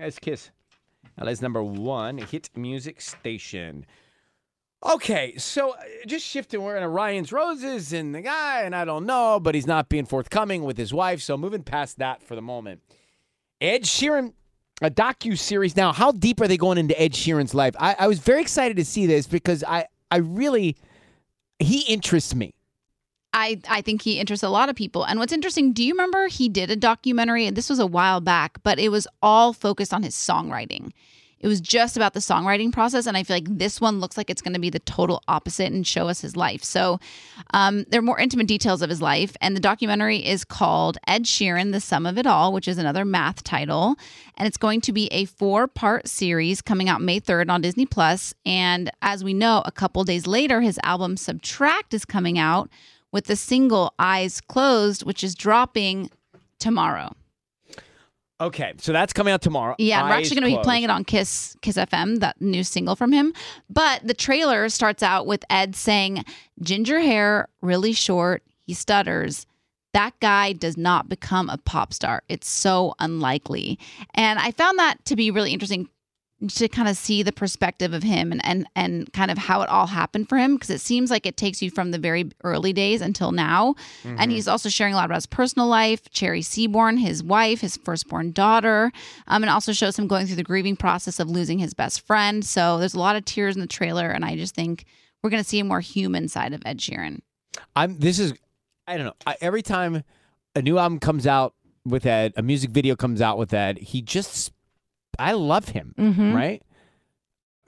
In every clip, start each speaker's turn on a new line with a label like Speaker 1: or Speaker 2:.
Speaker 1: That's KIIS. LA's number one hit music station. Okay, so uh, just shifting, we're in Orion's Roses and the guy, and I don't know, but he's not being forthcoming with his wife. So moving past that for the moment. Ed Sheeran, a docu series now. How deep are they going into Ed Sheeran's life? I, I was very excited to see this because I, I really, he interests me.
Speaker 2: I, I think he interests a lot of people. And what's interesting, do you remember he did a documentary? And this was a while back, but it was all focused on his songwriting. It was just about the songwriting process. And I feel like this one looks like it's going to be the total opposite and show us his life. So um, there are more intimate details of his life. And the documentary is called Ed Sheeran, The Sum of It All, which is another math title. And it's going to be a four part series coming out May 3rd on Disney Plus. And as we know, a couple days later, his album Subtract is coming out with the single Eyes Closed, which is dropping tomorrow.
Speaker 1: Okay, so that's coming out tomorrow.
Speaker 2: Yeah, we're actually going to be playing it on KIIS KIIS FM, that new single from him. But the trailer starts out with Ed saying, "Ginger hair, really short. He stutters." That guy does not become a pop star. It's so unlikely. And I found that to be really interesting to kind of see the perspective of him and and and kind of how it all happened for him because it seems like it takes you from the very early days until now and he's also sharing a lot about his personal life cherry seaborn his wife his firstborn daughter um, and also shows him going through the grieving process of losing his best friend so there's a lot of tears in the trailer and i just think we're going to see a more human side of ed sheeran
Speaker 1: I'm. This is. I don't know. I, every time a new album comes out with Ed, a music video comes out with Ed, he just. I love him. Mm-hmm. Right.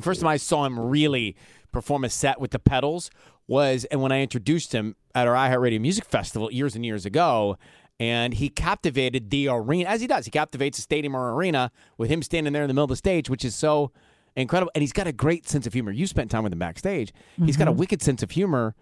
Speaker 1: First time I saw him really perform a set with the pedals was, and when I introduced him at our iHeartRadio Music Festival years and years ago, and he captivated the arena as he does. He captivates a stadium or arena with him standing there in the middle of the stage, which is so incredible. And he's got a great sense of humor. You spent time with him backstage. He's got a mm-hmm. wicked sense of humor,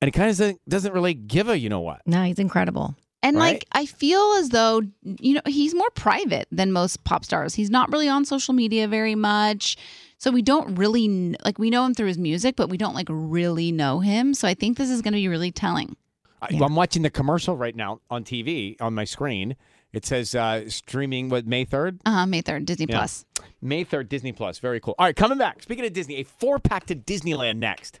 Speaker 1: and he kind of doesn't, doesn't really give a you know what.
Speaker 3: No, he's incredible.
Speaker 2: And
Speaker 1: Right?
Speaker 2: like I feel as though you know he's more private than most pop stars. He's not really on social media very much. So we don't really like we know him through his music, but we don't like really know him. So I think this is going to be really telling.
Speaker 1: I, I'm watching the commercial right now on TV on my screen. It says uh, streaming what May third.
Speaker 2: Uh, May 3rd, Disney
Speaker 1: Yeah.
Speaker 2: Plus.
Speaker 1: May 3rd, Disney Plus. Very cool. All right, coming back. Speaking of Disney, a four pack to Disneyland next.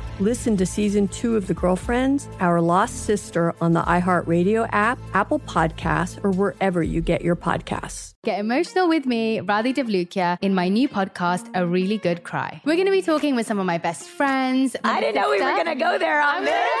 Speaker 4: Listen to season two of The Girlfriends, Our Lost Sister on the iHeartRadio app, Apple Podcasts, or wherever you get your podcasts.
Speaker 5: Get emotional with me, Radhi Devlukia, in my new podcast, A Really Good Cry. We're going to be talking with some of my best friends.
Speaker 4: I didn't know we were going to go there on this.